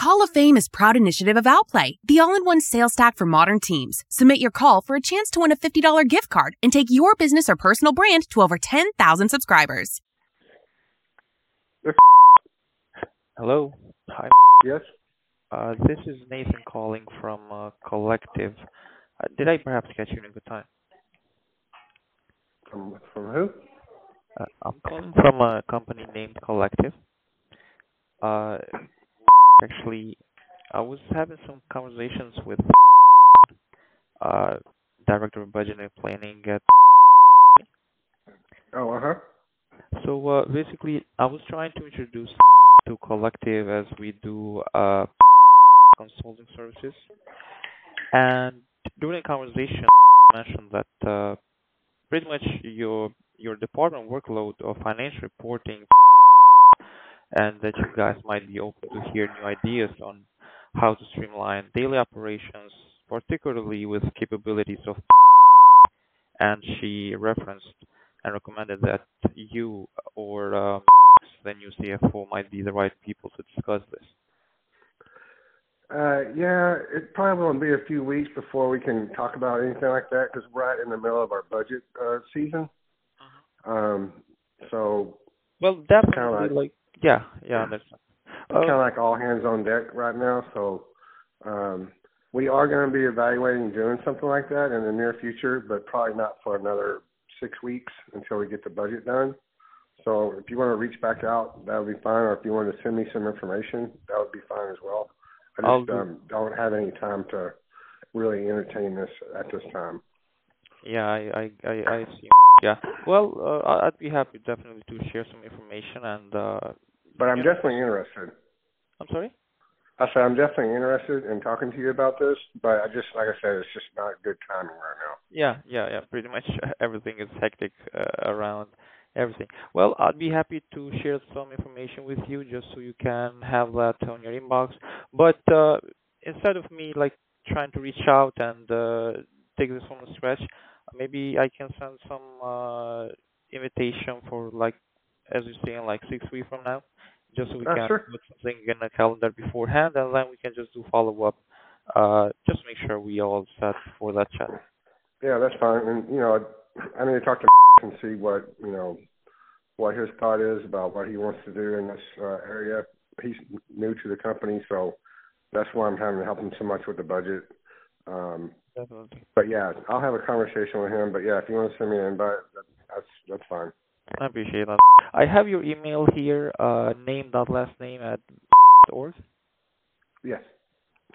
Call of Fame is proud initiative of Outplay, the all-in-one sales stack for modern teams. Submit your call for a chance to win a $50 gift card and take your business or personal brand to over 10,000 subscribers. Hello. Hi. Yes. Uh, this is Nathan calling from uh, Collective. Uh, did I perhaps catch you in a good time? From from who? Uh, I'm calling from a company named Collective. Actually, I was having some conversations with uh, Director of Budget and Planning at. Oh, uh huh. So uh, basically, I was trying to introduce to Collective as we do uh, consulting services, and during the conversation, I mentioned that uh, pretty much your your department workload of financial reporting and that you guys might be open to hear new ideas on how to streamline daily operations, particularly with capabilities of and she referenced and recommended that you or um, the new CFO might be the right people to discuss this. Uh, yeah, it probably won't be a few weeks before we can talk about anything like that because we're right in the middle of our budget uh, season. Um, so Well, definitely, like- like, yeah, yeah, that's it's kind of like all hands on deck right now. So um, we are going to be evaluating doing something like that in the near future, but probably not for another six weeks until we get the budget done. So if you want to reach back out, that would be fine. Or if you want to send me some information, that would be fine as well. I just um, don't have any time to really entertain this at this time. Yeah, I I I, I see. Yeah. Well, uh, I'd be happy definitely to share some information and uh But I'm Yeah. definitely interested. I'm sorry? I said I'm definitely interested in talking to you about this, but I just like I said, it's just not good timing right now. Yeah, yeah, yeah. Pretty much everything is hectic uh, around everything. Well, I'd be happy to share some information with you just so you can have that on your inbox. But uh instead of me like trying to reach out and uh take this from the scratch, maybe I can send some uh invitation for like as you say in like six weeks from now. Just so we Uh, can sure. put something in the calendar beforehand and then we can just do follow up. Uh just make sure we all set for that chat. Yeah, that's fine. And you know, I, I need to talk to him and see what you know what his thought is about what he wants to do in this uh, area. He's new to the company, so that's why I'm having to help him so much with the budget. Um, Definitely. but yeah, I'll have a conversation with him. But yeah, if you want to send me an invite, that, that's that's fine. I appreciate that. I have your email here, uh, name dot last name at org. Yes,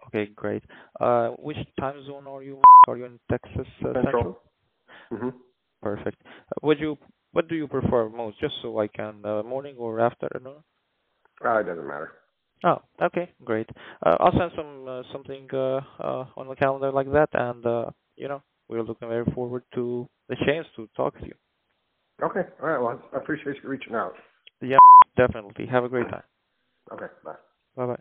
Okay, great. Uh, which time zone are you? Are you in Texas uh, Central. hmm Perfect. Uh, would you? What do you prefer most? Just so I can uh, morning or afternoon. Uh, it doesn't matter. Oh, okay, great. Uh, I'll send some uh, something uh, uh, on the calendar like that, and uh, you know we're looking very forward to the chance to talk to you. Okay. All right. Well, I appreciate you reaching out. Yeah, definitely. Have a great time. Okay. Bye. Bye bye.